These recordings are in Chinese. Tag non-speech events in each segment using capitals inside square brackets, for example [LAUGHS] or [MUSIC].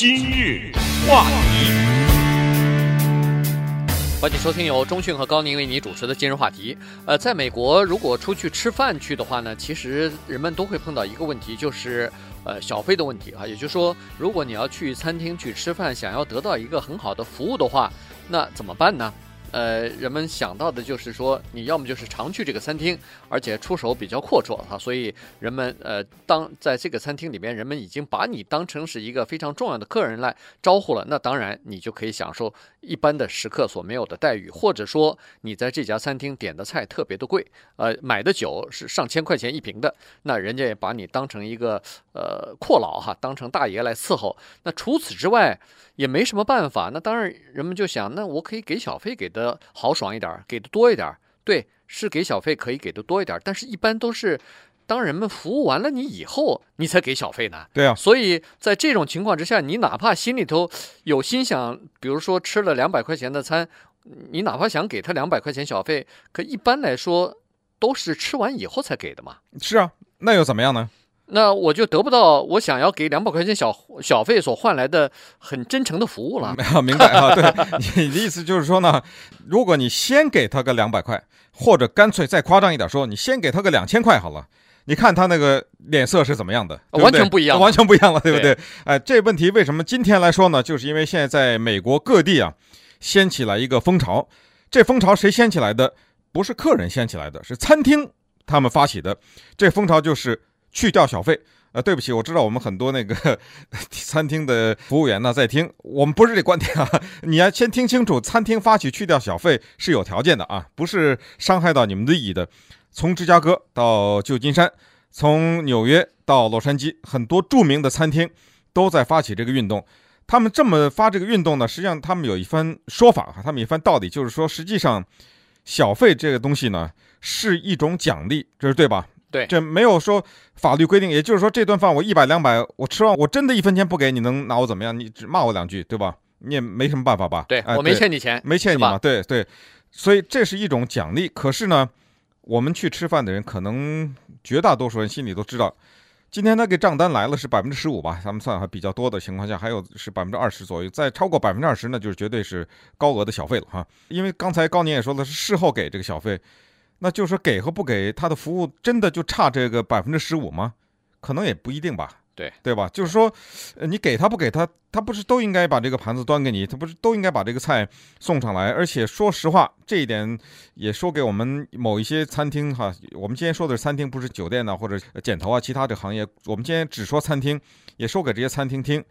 今日话题，欢迎收听由中讯和高宁为你主持的今日话题。呃，在美国，如果出去吃饭去的话呢，其实人们都会碰到一个问题，就是呃小费的问题啊。也就是说，如果你要去餐厅去吃饭，想要得到一个很好的服务的话，那怎么办呢？呃，人们想到的就是说，你要么就是常去这个餐厅，而且出手比较阔绰哈，所以人们呃，当在这个餐厅里面，人们已经把你当成是一个非常重要的客人来招呼了，那当然你就可以享受一般的食客所没有的待遇，或者说你在这家餐厅点的菜特别的贵，呃，买的酒是上千块钱一瓶的，那人家也把你当成一个呃阔佬哈，当成大爷来伺候。那除此之外也没什么办法，那当然人们就想，那我可以给小费给的。的豪爽一点，给的多一点，对，是给小费可以给的多一点，但是一般都是当人们服务完了你以后，你才给小费呢。对啊，所以在这种情况之下，你哪怕心里头有心想，比如说吃了两百块钱的餐，你哪怕想给他两百块钱小费，可一般来说都是吃完以后才给的嘛。是啊，那又怎么样呢？那我就得不到我想要给两百块钱小小费所换来的很真诚的服务了。没 [LAUGHS] 有明白啊？对，你的意思就是说呢，如果你先给他个两百块，或者干脆再夸张一点说，你先给他个两千块好了，你看他那个脸色是怎么样的？对对完全不一样，完全不一样了，对不对？对哎，这问题为什么今天来说呢？就是因为现在在美国各地啊，掀起来一个风潮。这风潮谁掀起来的？不是客人掀起来的，是餐厅他们发起的。这风潮就是。去掉小费，呃，对不起，我知道我们很多那个 [LAUGHS] 餐厅的服务员呢在听，我们不是这观点啊，[LAUGHS] 你要先听清楚，餐厅发起去掉小费是有条件的啊，不是伤害到你们的利益的。从芝加哥到旧金山，从纽约到洛杉矶，很多著名的餐厅都在发起这个运动。他们这么发这个运动呢，实际上他们有一番说法哈，他们有一番道理，就是说，实际上小费这个东西呢是一种奖励，这是对吧？对，这没有说法律规定，也就是说，这顿饭我一百两百，我吃完我真的一分钱不给你，能拿我怎么样？你只骂我两句，对吧？你也没什么办法吧？对，哎、我没欠你钱，没欠你嘛？对对，所以这是一种奖励。可是呢，我们去吃饭的人，可能绝大多数人心里都知道，今天他给账单来了是百分之十五吧？咱们算还比较多的情况下，还有是百分之二十左右，再超过百分之二十，那就是绝对是高额的小费了哈。因为刚才高宁也说了，是事后给这个小费。那就是，给和不给他的服务，真的就差这个百分之十五吗？可能也不一定吧。对对吧？就是说，呃，你给他不给他，他不是都应该把这个盘子端给你？他不是都应该把这个菜送上来？而且说实话，这一点也说给我们某一些餐厅哈。我们今天说的是餐厅，不是酒店呐，或者剪头啊，其他的行业。我们今天只说餐厅，也说给这些餐厅听。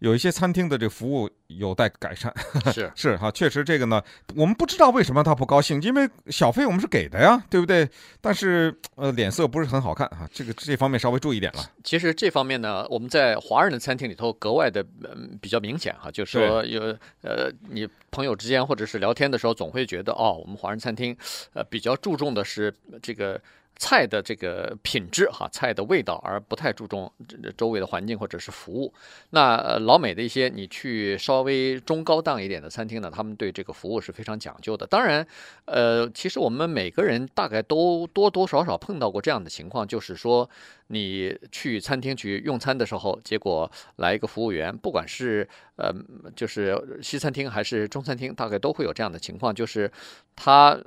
有一些餐厅的这个服务有待改善，[LAUGHS] 是是哈，确实这个呢，我们不知道为什么他不高兴，因为小费我们是给的呀，对不对？但是呃，脸色不是很好看啊，这个这方面稍微注意点了。其实这方面呢，我们在华人的餐厅里头格外的嗯比较明显哈，就是说有呃，你朋友之间或者是聊天的时候，总会觉得哦，我们华人餐厅呃比较注重的是这个。菜的这个品质哈，菜的味道，而不太注重周围的环境或者是服务。那老美的一些你去稍微中高档一点的餐厅呢，他们对这个服务是非常讲究的。当然，呃，其实我们每个人大概都多多少少碰到过这样的情况，就是说你去餐厅去用餐的时候，结果来一个服务员，不管是呃就是西餐厅还是中餐厅，大概都会有这样的情况，就是他。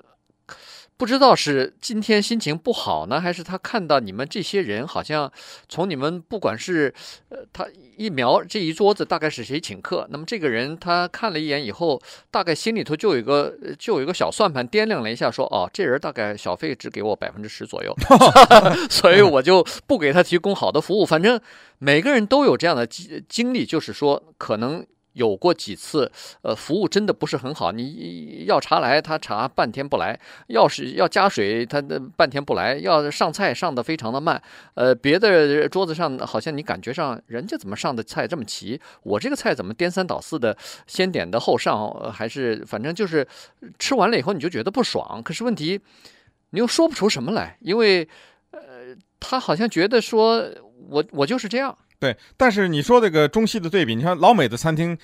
不知道是今天心情不好呢，还是他看到你们这些人好像从你们不管是呃，他一瞄这一桌子大概是谁请客，那么这个人他看了一眼以后，大概心里头就有一个就有一个小算盘掂量了一下，说哦，这人大概小费只给我百分之十左右 [LAUGHS] [LAUGHS] 所以我就不给他提供好的服务。反正每个人都有这样的经经历，就是说可能。有过几次，呃，服务真的不是很好。你要茶来，他茶半天不来；要是要加水，他半天不来；要上菜上得非常的慢。呃，别的桌子上好像你感觉上人家怎么上的菜这么齐，我这个菜怎么颠三倒四的，先点的后上，还是反正就是吃完了以后你就觉得不爽。可是问题你又说不出什么来，因为呃，他好像觉得说我我就是这样。对，但是你说这个中西的对比，你看老美的餐厅，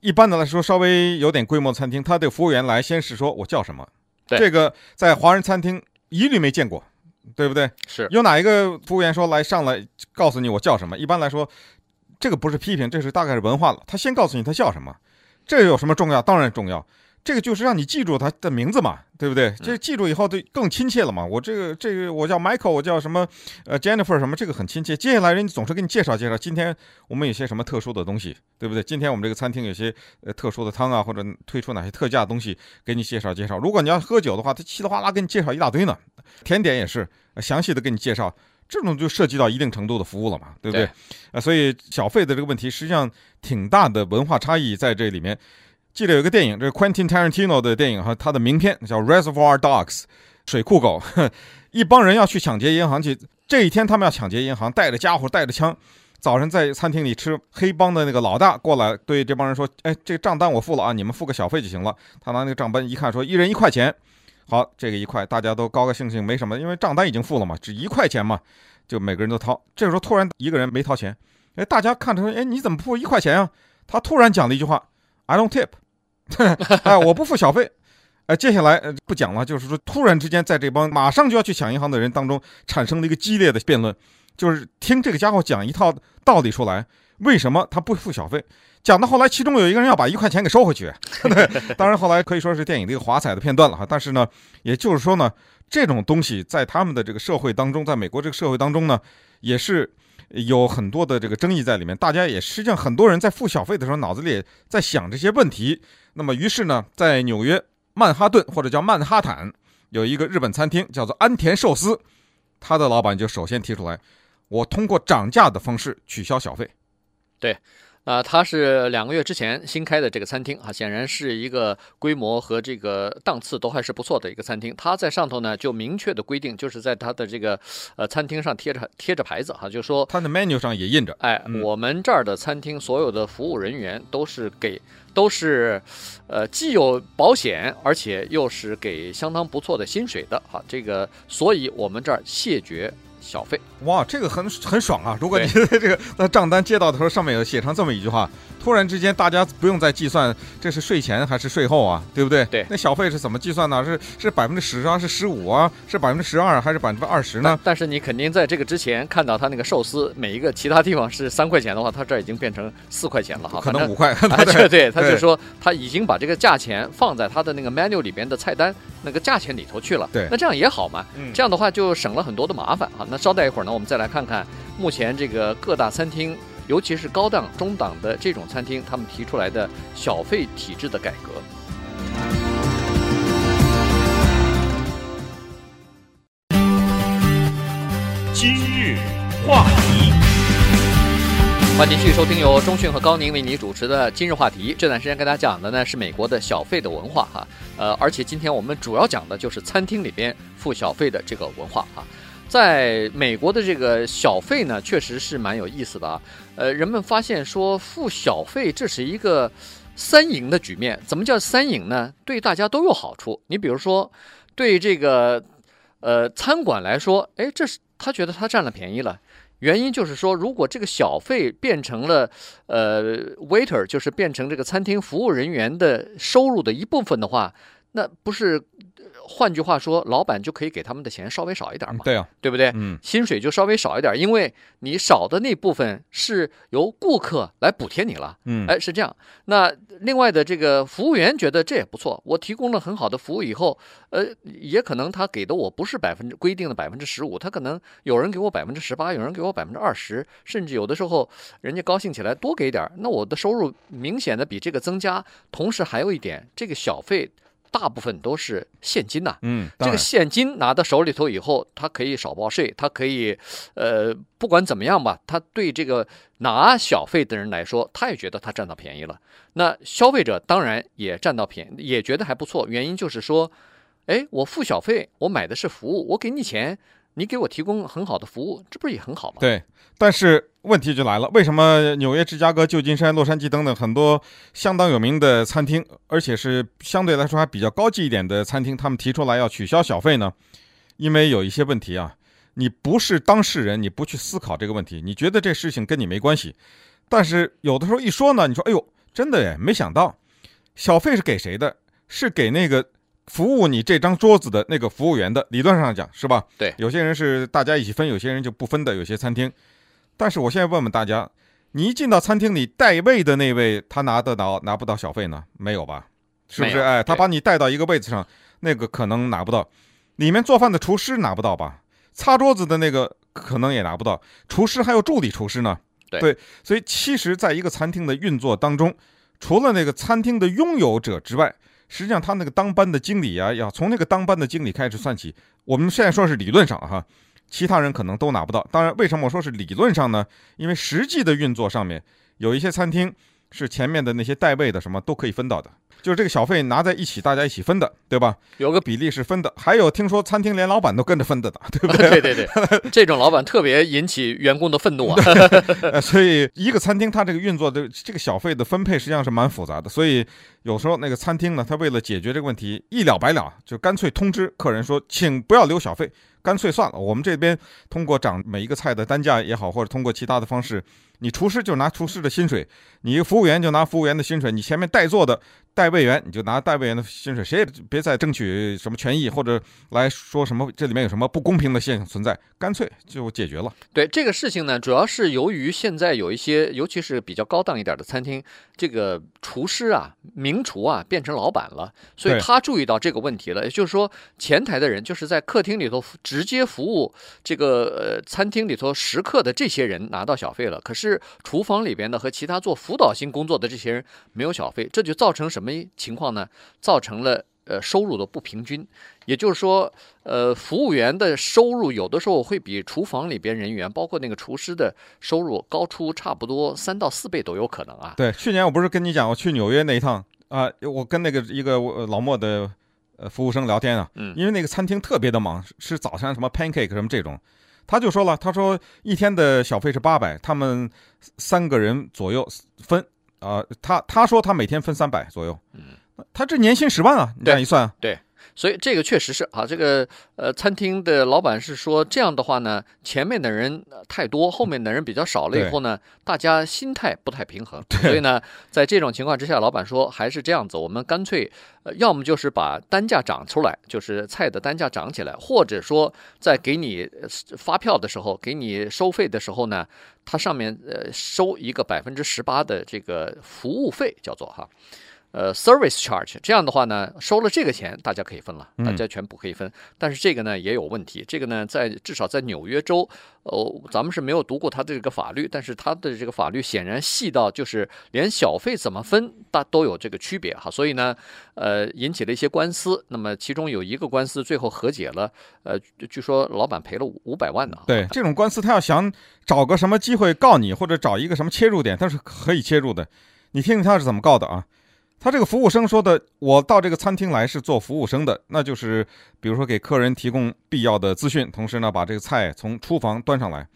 一般的来说稍微有点规模的餐厅，他的服务员来先是说我叫什么，对这个在华人餐厅一律没见过，对不对？是有哪一个服务员说来上来告诉你我叫什么？一般来说，这个不是批评，这是大概是文化了。他先告诉你他叫什么，这有什么重要？当然重要。这个就是让你记住他的名字嘛，对不对？这记住以后就更亲切了嘛。我这个这个我叫 Michael，我叫什么呃 Jennifer 什么，这个很亲切。接下来人家总是给你介绍介绍，今天我们有些什么特殊的东西，对不对？今天我们这个餐厅有些呃特殊的汤啊，或者推出哪些特价的东西给你介绍介绍。如果你要喝酒的话，他稀里哗啦给你介绍一大堆呢。甜点也是详细的给你介绍，这种就涉及到一定程度的服务了嘛，对不对？啊对，所以小费的这个问题实际上挺大的文化差异在这里面。记得有个电影，这是 Quentin Tarantino 的电影哈，他的名片叫《Reservoir Dogs》，水库狗。[LAUGHS] 一帮人要去抢劫银行去，这一天他们要抢劫银行，带着家伙，带着枪。早晨在餐厅里吃，黑帮的那个老大过来对这帮人说：“哎，这个账单我付了啊，你们付个小费就行了。”他拿那个账本一看，说：“一人一块钱。”好，这个一块大家都高高兴兴，没什么，因为账单已经付了嘛，只一块钱嘛，就每个人都掏。这时候突然一个人没掏钱，哎，大家看着说：“哎，你怎么付一块钱啊？”他突然讲了一句话：“I don't tip。” [LAUGHS] 哎，我不付小费。哎，接下来不讲了，就是说，突然之间，在这帮马上就要去抢银行的人当中，产生了一个激烈的辩论，就是听这个家伙讲一套道理出来，为什么他不付小费？讲到后来，其中有一个人要把一块钱给收回去。[LAUGHS] 对，当然后来可以说是电影的一个华彩的片段了哈。但是呢，也就是说呢，这种东西在他们的这个社会当中，在美国这个社会当中呢，也是。有很多的这个争议在里面，大家也实际上很多人在付小费的时候，脑子里也在想这些问题。那么，于是呢，在纽约曼哈顿或者叫曼哈坦，有一个日本餐厅叫做安田寿司，他的老板就首先提出来，我通过涨价的方式取消小费。对。啊，它是两个月之前新开的这个餐厅啊，显然是一个规模和这个档次都还是不错的一个餐厅。它在上头呢就明确的规定，就是在它的这个呃餐厅上贴着贴着牌子哈，就说它的 menu 上也印着，哎，嗯、我们这儿的餐厅所有的服务人员都是给都是呃既有保险，而且又是给相当不错的薪水的哈，这个所以我们这儿谢绝。小费哇，这个很很爽啊！如果你的 [LAUGHS] 这个那账单接到的时候，上面有写上这么一句话，突然之间大家不用再计算这是税前还是税后啊，对不对？对。那小费是怎么计算呢？是是百分之十啊，是十五啊，是百分之十二还是百分之二十呢？但是你肯定在这个之前看到他那个寿司，每一个其他地方是三块钱的话，他这儿已经变成四块钱了哈，可能五块。[LAUGHS] 对对，对，他就说他已经把这个价钱放在他的那个 menu 里边的菜单那个价钱里头去了。对。那这样也好嘛，嗯，这样的话就省了很多的麻烦哈。那稍待一会儿呢，我们再来看看目前这个各大餐厅，尤其是高档、中档的这种餐厅，他们提出来的小费体制的改革。今日话题，欢迎继续收听由中讯和高宁为你主持的今日话题。这段时间跟大家讲的呢是美国的小费的文化哈，呃，而且今天我们主要讲的就是餐厅里边付小费的这个文化哈。在美国的这个小费呢，确实是蛮有意思的啊。呃，人们发现说付小费这是一个三赢的局面。怎么叫三赢呢？对大家都有好处。你比如说，对这个呃餐馆来说，哎，这是他觉得他占了便宜了。原因就是说，如果这个小费变成了呃 waiter，就是变成这个餐厅服务人员的收入的一部分的话，那不是。换句话说，老板就可以给他们的钱稍微少一点嘛？对啊，对不对？嗯，薪水就稍微少一点，因为你少的那部分是由顾客来补贴你了。嗯，哎，是这样。那另外的这个服务员觉得这也不错，我提供了很好的服务以后，呃，也可能他给的我不是百分之规定的百分之十五，他可能有人给我百分之十八，有人给我百分之二十，甚至有的时候人家高兴起来多给点儿，那我的收入明显的比这个增加。同时还有一点，这个小费。大部分都是现金呐，嗯，这个现金拿到手里头以后，他可以少报税，他可以，呃，不管怎么样吧，他对这个拿小费的人来说，他也觉得他占到便宜了。那消费者当然也占到便宜，也觉得还不错。原因就是说，哎，我付小费，我买的是服务，我给你钱。你给我提供很好的服务，这不是也很好吗？对，但是问题就来了，为什么纽约、芝加哥、旧金山、洛杉矶等等很多相当有名的餐厅，而且是相对来说还比较高级一点的餐厅，他们提出来要取消小费呢？因为有一些问题啊，你不是当事人，你不去思考这个问题，你觉得这事情跟你没关系，但是有的时候一说呢，你说，哎呦，真的耶，没想到，小费是给谁的？是给那个。服务你这张桌子的那个服务员的，理论上讲是吧？对，有些人是大家一起分，有些人就不分的，有些餐厅。但是我现在问问大家，你一进到餐厅里，带位的那位他拿得到拿不到小费呢？没有吧？是不是？哎，他把你带到一个位子上，那个可能拿不到。里面做饭的厨师拿不到吧？擦桌子的那个可能也拿不到。厨师还有助理厨师呢。对，对，所以其实在一个餐厅的运作当中，除了那个餐厅的拥有者之外，实际上他那个当班的经理啊，要从那个当班的经理开始算起。我们现在说是理论上哈，其他人可能都拿不到。当然，为什么我说是理论上呢？因为实际的运作上面，有一些餐厅是前面的那些带位的什么都可以分到的。就是这个小费拿在一起，大家一起分的，对吧？有个比例是分的。还有听说餐厅连老板都跟着分的的，对不对？对对对，这种老板特别引起员工的愤怒啊。[LAUGHS] 所以一个餐厅它这个运作的这个小费的分配实际上是蛮复杂的。所以有时候那个餐厅呢，他为了解决这个问题，一了百了，就干脆通知客人说，请不要留小费，干脆算了，我们这边通过涨每一个菜的单价也好，或者通过其他的方式。你厨师就拿厨师的薪水，你服务员就拿服务员的薪水，你前面代做的带位员你就拿代位员的薪水，谁也别再争取什么权益或者来说什么这里面有什么不公平的现象存在，干脆就解决了。对这个事情呢，主要是由于现在有一些，尤其是比较高档一点的餐厅，这个厨师啊、名厨啊变成老板了，所以他注意到这个问题了。也就是说，前台的人就是在客厅里头直接服务这个呃餐厅里头食客的这些人拿到小费了，可。是厨房里边的和其他做辅导性工作的这些人没有小费，这就造成什么情况呢？造成了呃收入的不平均，也就是说，呃，服务员的收入有的时候会比厨房里边人员，包括那个厨师的收入高出差不多三到四倍都有可能啊。对，去年我不是跟你讲我去纽约那一趟啊，我跟那个一个老莫的呃服务生聊天啊，嗯，因为那个餐厅特别的忙，吃早餐什么 pancake 什么这种。他就说了，他说一天的小费是八百，他们三个人左右分啊、呃。他他说他每天分三百左右，嗯，他这年薪十万啊，你这样一算，对。对所以这个确实是啊，这个呃，餐厅的老板是说这样的话呢，前面的人太多，后面的人比较少了以后呢，大家心态不太平衡。所以呢，在这种情况之下，老板说还是这样子，我们干脆呃，要么就是把单价涨出来，就是菜的单价涨起来，或者说在给你发票的时候，给你收费的时候呢，它上面呃收一个百分之十八的这个服务费，叫做哈。呃，service charge 这样的话呢，收了这个钱，大家可以分了，大家全部可以分。嗯、但是这个呢也有问题，这个呢在至少在纽约州，哦，咱们是没有读过他的这个法律，但是他的这个法律显然细到就是连小费怎么分，大都有这个区别哈。所以呢，呃，引起了一些官司。那么其中有一个官司最后和解了，呃，据说老板赔了五百万呢。对，这种官司他要想找个什么机会告你，或者找一个什么切入点，他是可以切入的。你听听他是怎么告的啊？他这个服务生说的，我到这个餐厅来是做服务生的，那就是比如说给客人提供必要的资讯，同时呢把这个菜从厨房端上来。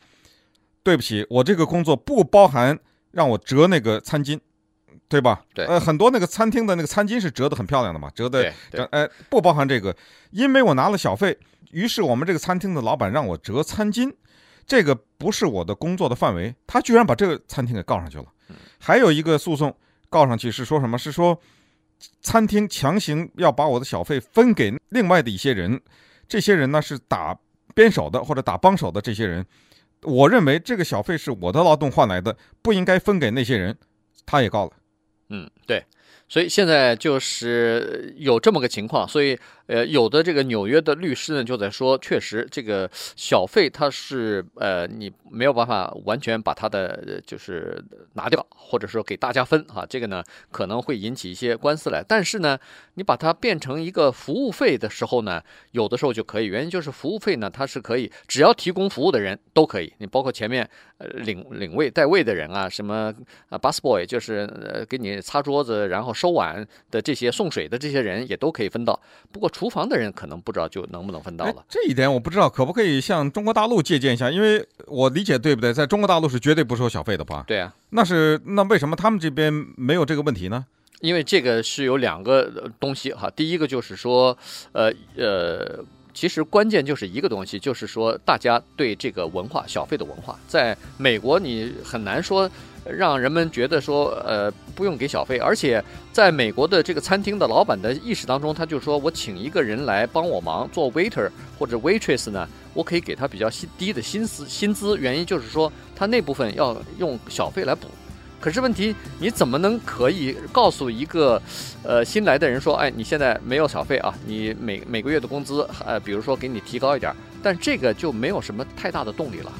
对不起，我这个工作不包含让我折那个餐巾，对吧？对。呃，很多那个餐厅的那个餐巾是折得很漂亮的嘛，折的，呃，不包含这个，因为我拿了小费，于是我们这个餐厅的老板让我折餐巾，这个不是我的工作的范围，他居然把这个餐厅给告上去了。还有一个诉讼。告上去是说什么？是说餐厅强行要把我的小费分给另外的一些人，这些人呢是打边手的或者打帮手的这些人。我认为这个小费是我的劳动换来的，不应该分给那些人。他也告了。嗯，对。所以现在就是有这么个情况，所以呃，有的这个纽约的律师呢就在说，确实这个小费它是呃，你没有办法完全把它的就是拿掉，或者说给大家分啊，这个呢可能会引起一些官司来。但是呢，你把它变成一个服务费的时候呢，有的时候就可以，原因就是服务费呢它是可以，只要提供服务的人都可以，你包括前面领领位带位的人啊，什么啊 busboy 就是呃给你擦桌子，然后。收碗的这些送水的这些人也都可以分到，不过厨房的人可能不知道就能不能分到了。这一点我不知道，可不可以向中国大陆借鉴一下？因为我理解对不对？在中国大陆是绝对不收小费的吧？对啊，那是那为什么他们这边没有这个问题呢？因为这个是有两个东西哈，第一个就是说，呃呃，其实关键就是一个东西，就是说大家对这个文化小费的文化，在美国你很难说。让人们觉得说，呃，不用给小费，而且在美国的这个餐厅的老板的意识当中，他就说我请一个人来帮我忙做 waiter 或者 waitress 呢，我可以给他比较低的薪资薪资，原因就是说他那部分要用小费来补。可是问题，你怎么能可以告诉一个，呃，新来的人说，哎，你现在没有小费啊，你每每个月的工资，呃，比如说给你提高一点，但这个就没有什么太大的动力了。